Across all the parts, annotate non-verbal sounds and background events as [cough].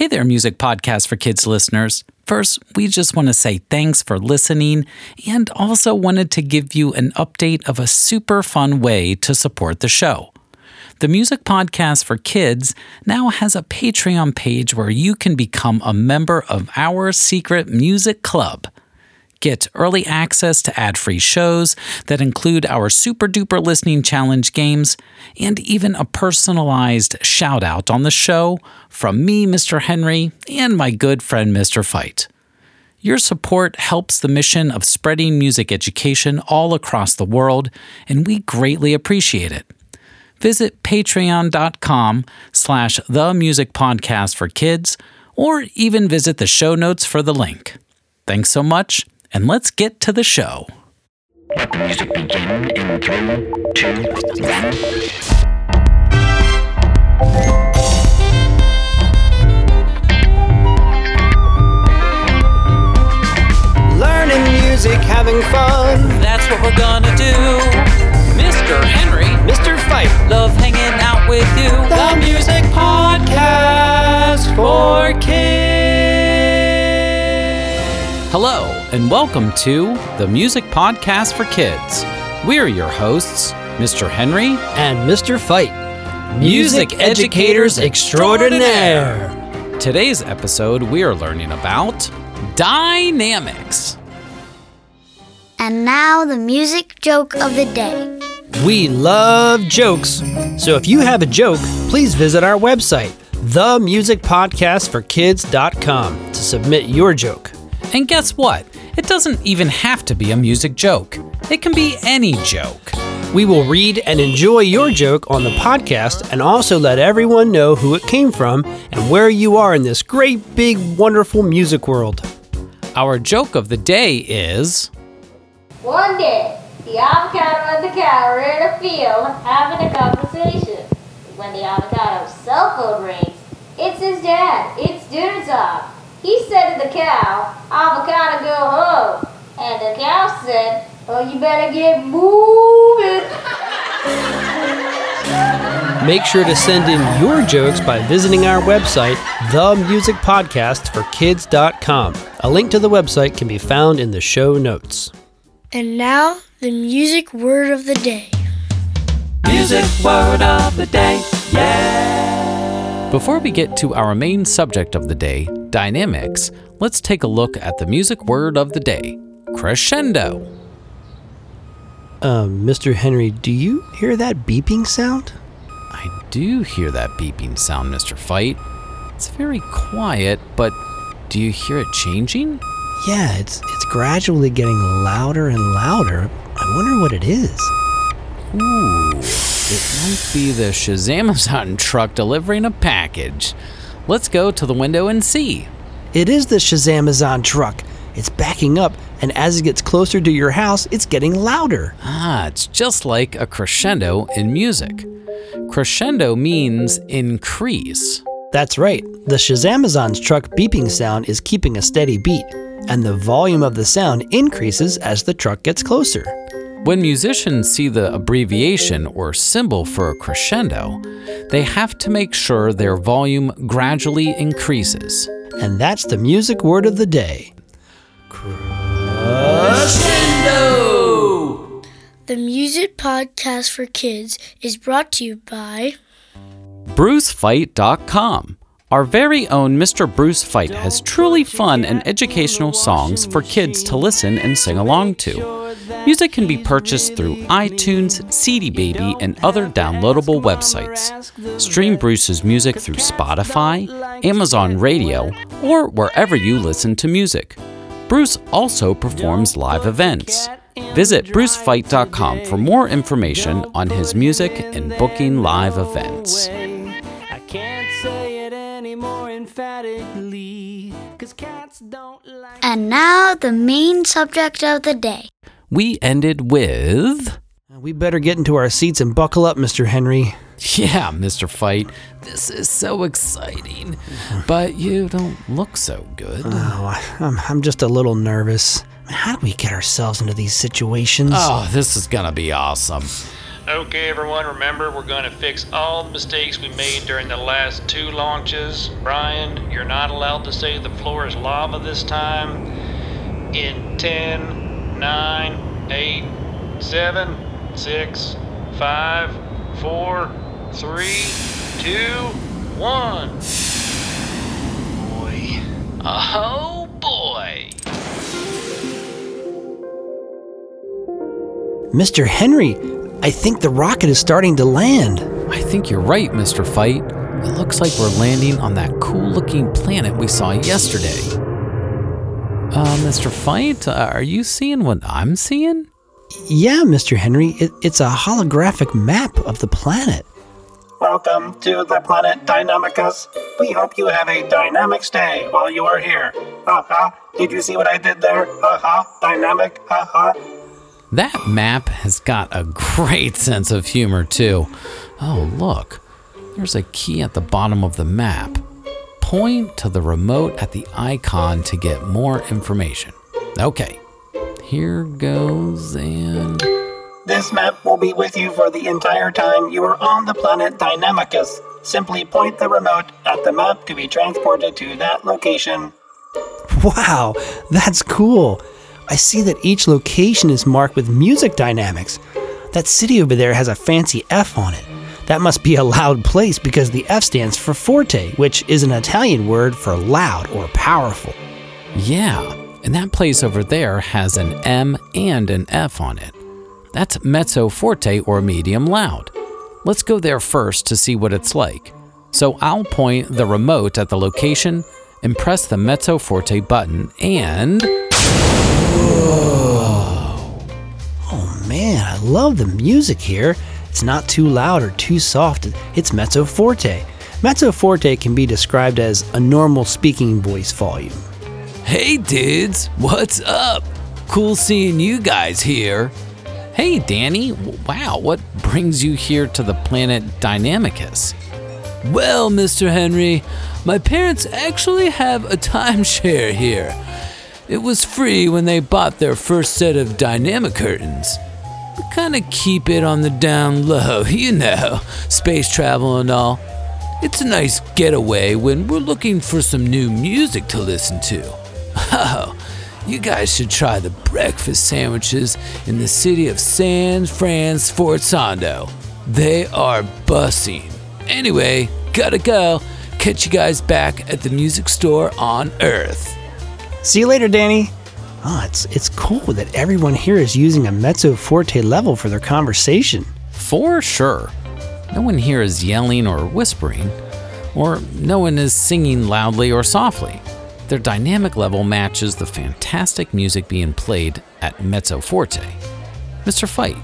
Hey there, Music Podcast for Kids listeners. First, we just want to say thanks for listening and also wanted to give you an update of a super fun way to support the show. The Music Podcast for Kids now has a Patreon page where you can become a member of our secret music club. Get early access to ad free shows that include our super duper listening challenge games and even a personalized shout out on the show from me, Mr. Henry, and my good friend, Mr. Fite. Your support helps the mission of spreading music education all across the world, and we greatly appreciate it. Visit patreon.com slash the music podcast for kids, or even visit the show notes for the link. Thanks so much and let's get to the show. Let music begin in three, two, one. And welcome to the Music Podcast for Kids. We're your hosts, Mr. Henry, And Mr. Fite, music educators extraordinaire. Today's episode, we are learning about dynamics. And now the music joke of the day. We love jokes. So if you have a joke, please visit our website, themusicpodcastforkids.com, to submit your joke. And guess what? It doesn't even have to be a music joke, it can be any joke. We will read and enjoy your joke on the podcast and also let everyone know who it came from and where you are in this great, big, wonderful music world. Our joke of the day is One day, the avocado and the cow were in a field having a conversation. When the avocado's cell phone rings, it's his dad. It's dinner time. He said to the cow, Avocado, go home. And the cow said, Oh, you better get moving. Make sure to send in your jokes by visiting our website, themusicpodcastforkids.com. A link to the website can be found in the show notes. And now the music word of the day. Music Word of the Day. Yeah! Before we get to our main subject of the day, dynamics, let's take a look at the music word of the day crescendo. Um, Mr. Henry, do you hear that beeping sound? I do hear that beeping sound, Mr. Fite. It's very quiet, but do you hear it changing? Yeah, it's it's gradually getting louder and louder. I wonder what it is. Ooh, it might be the Shazamazon [laughs] truck delivering a package. Let's go to the window and see. It is the Shazamazon truck. It's backing up, and as it gets closer to your house, it's getting louder. Ah, it's just like a crescendo in music. Crescendo means increase. That's right. The Shazamazon's truck beeping sound is keeping a steady beat, and the volume of the sound increases as the truck gets closer. When musicians see the abbreviation or symbol for a crescendo, they have to make sure their volume gradually increases. And that's the music word of the day. Crescendo! The music podcast for kids is brought to you by BruceFite.com. Our very own Mr. Bruce Fite has truly fun and educational songs for kids to listen and sing along to. Music can be purchased through iTunes, CD Baby, and other downloadable websites. Stream Bruce's music through Spotify, Amazon Radio, or wherever you listen to music. Bruce also performs live events. Visit brucefite.com for more information on his music and booking live events. I can't say it any emphatically, cause cats don't like. And now the main subject of the day. We ended with. Uh, we better get into our seats and buckle up, Mr. Henry. Yeah, Mr. Fite, this is so exciting. But you don't look so good. Oh, I- I'm, I'm just a little nervous. How do we get ourselves into these situations? Oh, this is gonna be awesome. Okay, everyone, remember we're going to fix all the mistakes we made during the last two launches. Brian, you're not allowed to say the floor is lava this time. In 10, 9, 8, 7, 6, 5, 4, 3, 2, 1. Boy. Oh boy. Mr. Henry, I think the rocket is starting to land. I think you're right, Mr. Fite. It looks like we're landing on that cool looking planet we saw yesterday. Uh, Mr. Fite, uh, are you seeing what I'm seeing? Yeah, Mr. Henry, it, it's a holographic map of the planet. Welcome to the planet Dynamicus. We hope you have a dynamic stay while you are here. Ha ha. Did you see what I did there? Ha ha. Dynamic. Ha ha. That map has got a great [laughs] sense of humor, too. Oh, look. There's a key at the bottom of the map. Point to the remote at the icon to get more information. Okay. Here goes, and. This map will be with you for the entire time you are on the planet Dynamicus. Simply point the remote at the map to be transported to that location. Wow, that's cool. I see that each location is marked with music dynamics. That city over there has a fancy F on it. That must be a loud place because the F stands for forte, which is an Italian word for loud or powerful. Yeah, and that place over there has an M and an F on it. That's mezzo forte or medium loud. Let's go there first to see what it's like. So I'll point the remote at the location and press the mezzo forte button and. Oh man, I love the music here. It's not too loud or too soft. It's mezzo forte. Mezzo forte can be described as a normal speaking voice volume. Hey dudes, what's up? Cool seeing you guys here. Hey Danny, wow, what brings you here to the planet Dynamicus? Well, Mr. Henry, my parents actually have a [laughs] timeshare here. It was free when they bought their first set of dynamic curtains. Kind of keep it on the down low, [laughs] you know, space travel and all. It's a nice getaway when we're looking for some new music to listen to. [laughs] Oh, you guys should try the breakfast sandwiches in the city of San Francisco. They are bussing. Anyway, gotta go. Catch you guys back at the music store on Earth. See you later, Danny. Oh, it's it's cool that everyone here is using a mezzo forte level for their conversation. For sure. No one here is yelling or whispering, or no one is singing loudly or softly. Their dynamic level matches the fantastic music being played at mezzo forte. Mr. Fite,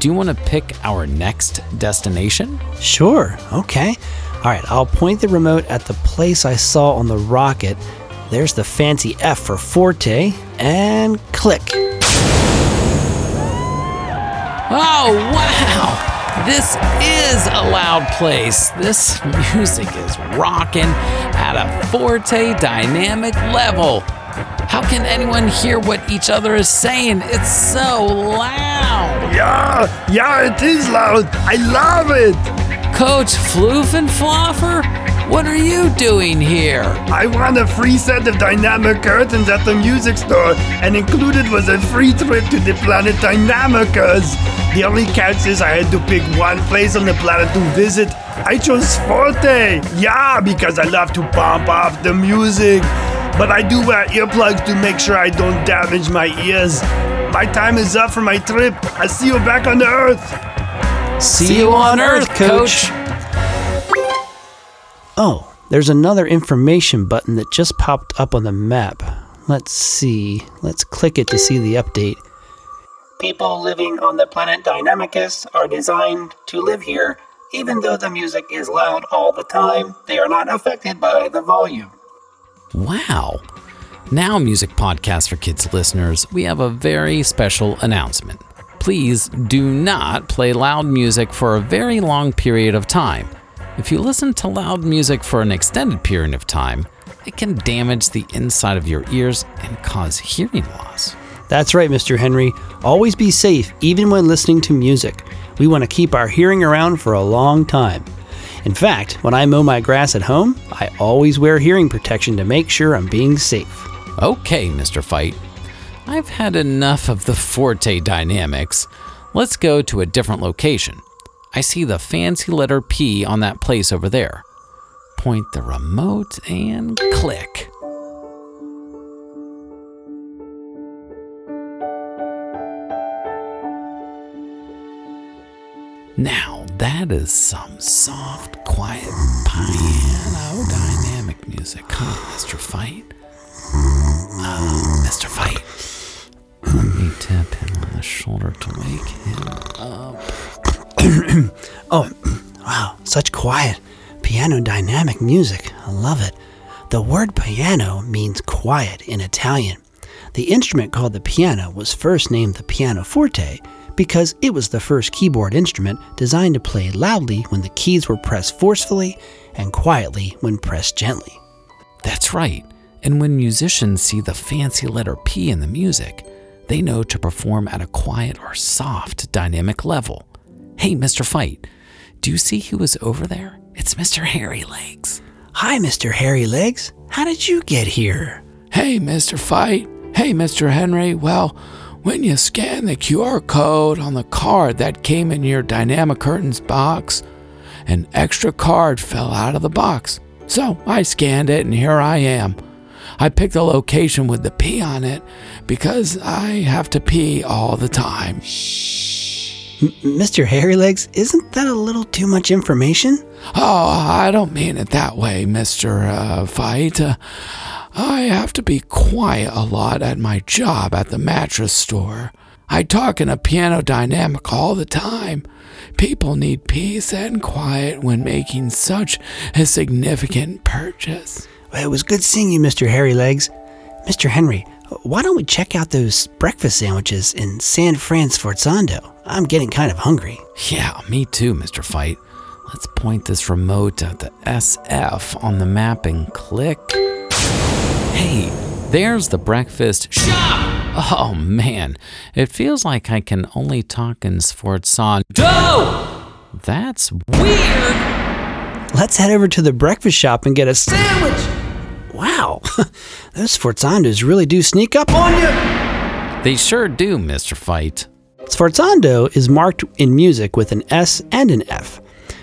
do you want to pick our next destination? Sure, okay. All right, I'll point the remote at the place I saw on the rocket. There's the fancy F for forte, and click. Oh, wow! This is a loud place. This music is rocking at a forte dynamic level. How can anyone hear what each other is saying? It's so loud. Yeah, yeah, it is loud. I love it. Coach Floof and Floffer, what are you doing here? I won a free set of dynamic curtains at the music store, and included was a free trip to the planet Dynamicus. The only catch is I had to pick one place on the planet to visit. I chose Forte. Yeah, because I love to pump up the music. But I do wear earplugs to make sure I don't damage my ears. My time is up for my trip. I see you back on the Earth. See, you on Earth, coach. Oh, there's another information button that just popped up on the map. Let's see. Let's click it to see the update. People living on the planet Dynamicus are designed to live here. Even though the music is loud all the time, they are not affected by the volume. Wow. Now, Music Podcast for Kids listeners, we have a very special announcement. Please do not play loud music for a very long period of time. If you listen to loud music for an extended period of time, it can damage the inside of your ears and cause hearing loss. That's right, Mr. Henry. Always be safe, even when listening to music. We want to keep our hearing around for a long time. In fact, when I mow my grass at home, I always wear hearing protection to make sure I'm being safe. Okay, Mr. Fite. I've had enough of the Forte dynamics. Let's go to a different location. I see the fancy letter P on that place over there. Point the remote and click. Now, that is some soft, quiet piano dynamic music, huh, Mr. Fite? Uh, Mr. Fite. Let me tap him on the shoulder to wake him up. [clears throat] Oh, wow, such quiet, piano dynamic music. I love it. The word piano means quiet in Italian. The instrument called the piano was first named the pianoforte because it was the first keyboard instrument designed to play loudly when the keys were pressed forcefully and quietly when pressed gently. That's right. And when musicians see the fancy letter P in the music, they know to perform at a quiet or soft dynamic level. Hey, Mr. Fite, do you see who is over there? It's Mr. Hairy Legs. Hi, Mr. Hairy Legs. How did you get here? Hey, Mr. Fite. Hey, Mr. Henry. Well, when you scan the QR code on the card that came in your Dynamic Curtains box, an extra card fell out of the box. So I scanned it and here I am. I picked the location with the P on it because I have to pee all the time. M- Mr. Hairy Legs, isn't that a little too much information? Oh, I don't mean it that way, Mr. Uh, Fite. Uh, I have to be quiet a lot at my job at the mattress store. I talk in a piano dynamic all the time. People need peace and quiet when making such a significant purchase. Well, it was good seeing you, Mr. Hairy Legs. Mr. Henry, why don't we check out those breakfast sandwiches in San Fran Sforzando? I'm getting kind of hungry. Yeah, me too, Mr. Fite. Let's point this remote at the SF on the map and click. Hey, there's the breakfast shop! Oh man, it feels like I can only talk in Sforzando. That's weird! Let's head over to the breakfast shop and get a sandwich. Wow, [laughs] those Sforzandos really do sneak up on you. They sure do, Mr. Fite. Sforzando is marked in music with an S and an F.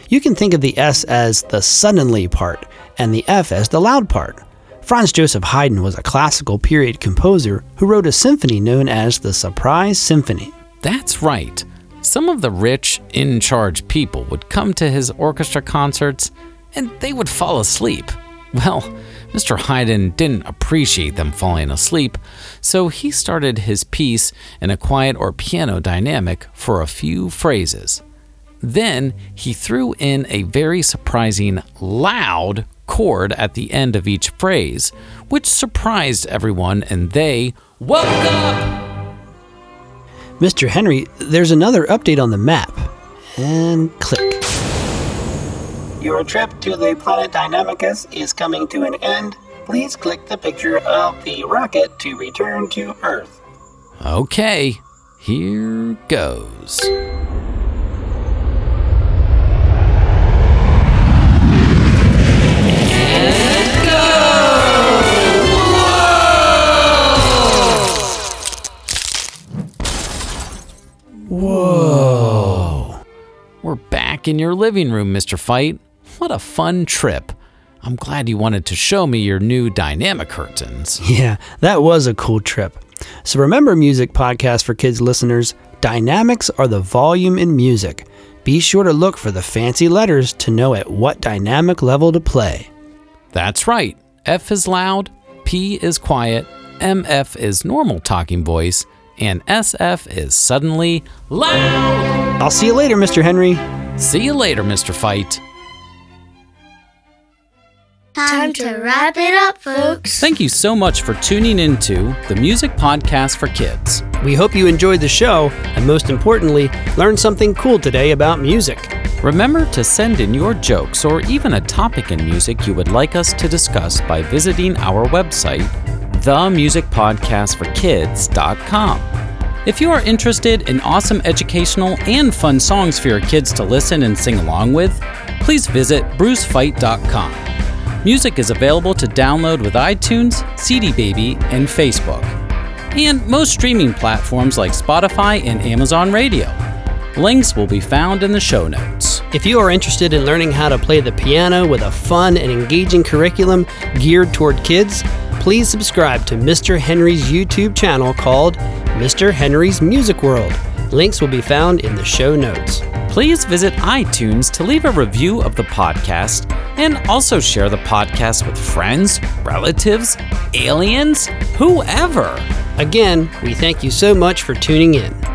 You can think of the S as the suddenly part and the F as the loud part. Franz Joseph Haydn was a classical period composer who wrote a symphony known as the Surprise Symphony. That's right. Some of the rich, in charge people would come to his orchestra concerts and they would fall asleep. Well, Mr. Haydn didn't appreciate them falling asleep, so he started his piece in a quiet or piano dynamic for a few phrases. Then he threw in a very surprising loud chord at the end of each phrase, which surprised everyone and they woke up! Mr. Henry, there's another update on the map. And click. Your trip to the planet Dynamicus is coming to an end. Please click the picture of the rocket to return to Earth. Okay, here goes. Whoa. We're back in your living room, Mr. Fite. What a fun trip. I'm glad you wanted to show me your new dynamic curtains. [laughs] Yeah, that was a cool trip. So remember, Music Podcast for Kids listeners, dynamics are the volume in music. Be sure to look for the fancy letters to know at what dynamic level to play. That's right. F is loud, P is quiet, MF is normal talking voice, and SF is suddenly loud. I'll see you later, Mr. Henry. See you later, Mr. Fite. Time to wrap it up, folks. Thank you so much for tuning into the Music Podcast for Kids. We hope you enjoyed the show, and most importantly, learned something cool today about music. Remember to send in your jokes or even a topic in music you would like us to discuss by visiting our website, themusicpodcastforkids.com. If you are interested in awesome educational and fun songs for your kids to listen and sing along with, please visit brucefite.com. Music is available to download with iTunes, CD Baby, and Facebook, and most streaming platforms like Spotify and Amazon Radio. Links will be found in the show notes. If you are interested in learning how to play the piano with a fun and engaging curriculum geared toward kids, please subscribe to Mr. Henry's YouTube channel called Mr. Henry's Music World. Links will be found in the show notes. Please visit iTunes to leave a review of the podcast and also share the podcast with friends, relatives, aliens, whoever. Again, we thank you so much for tuning in.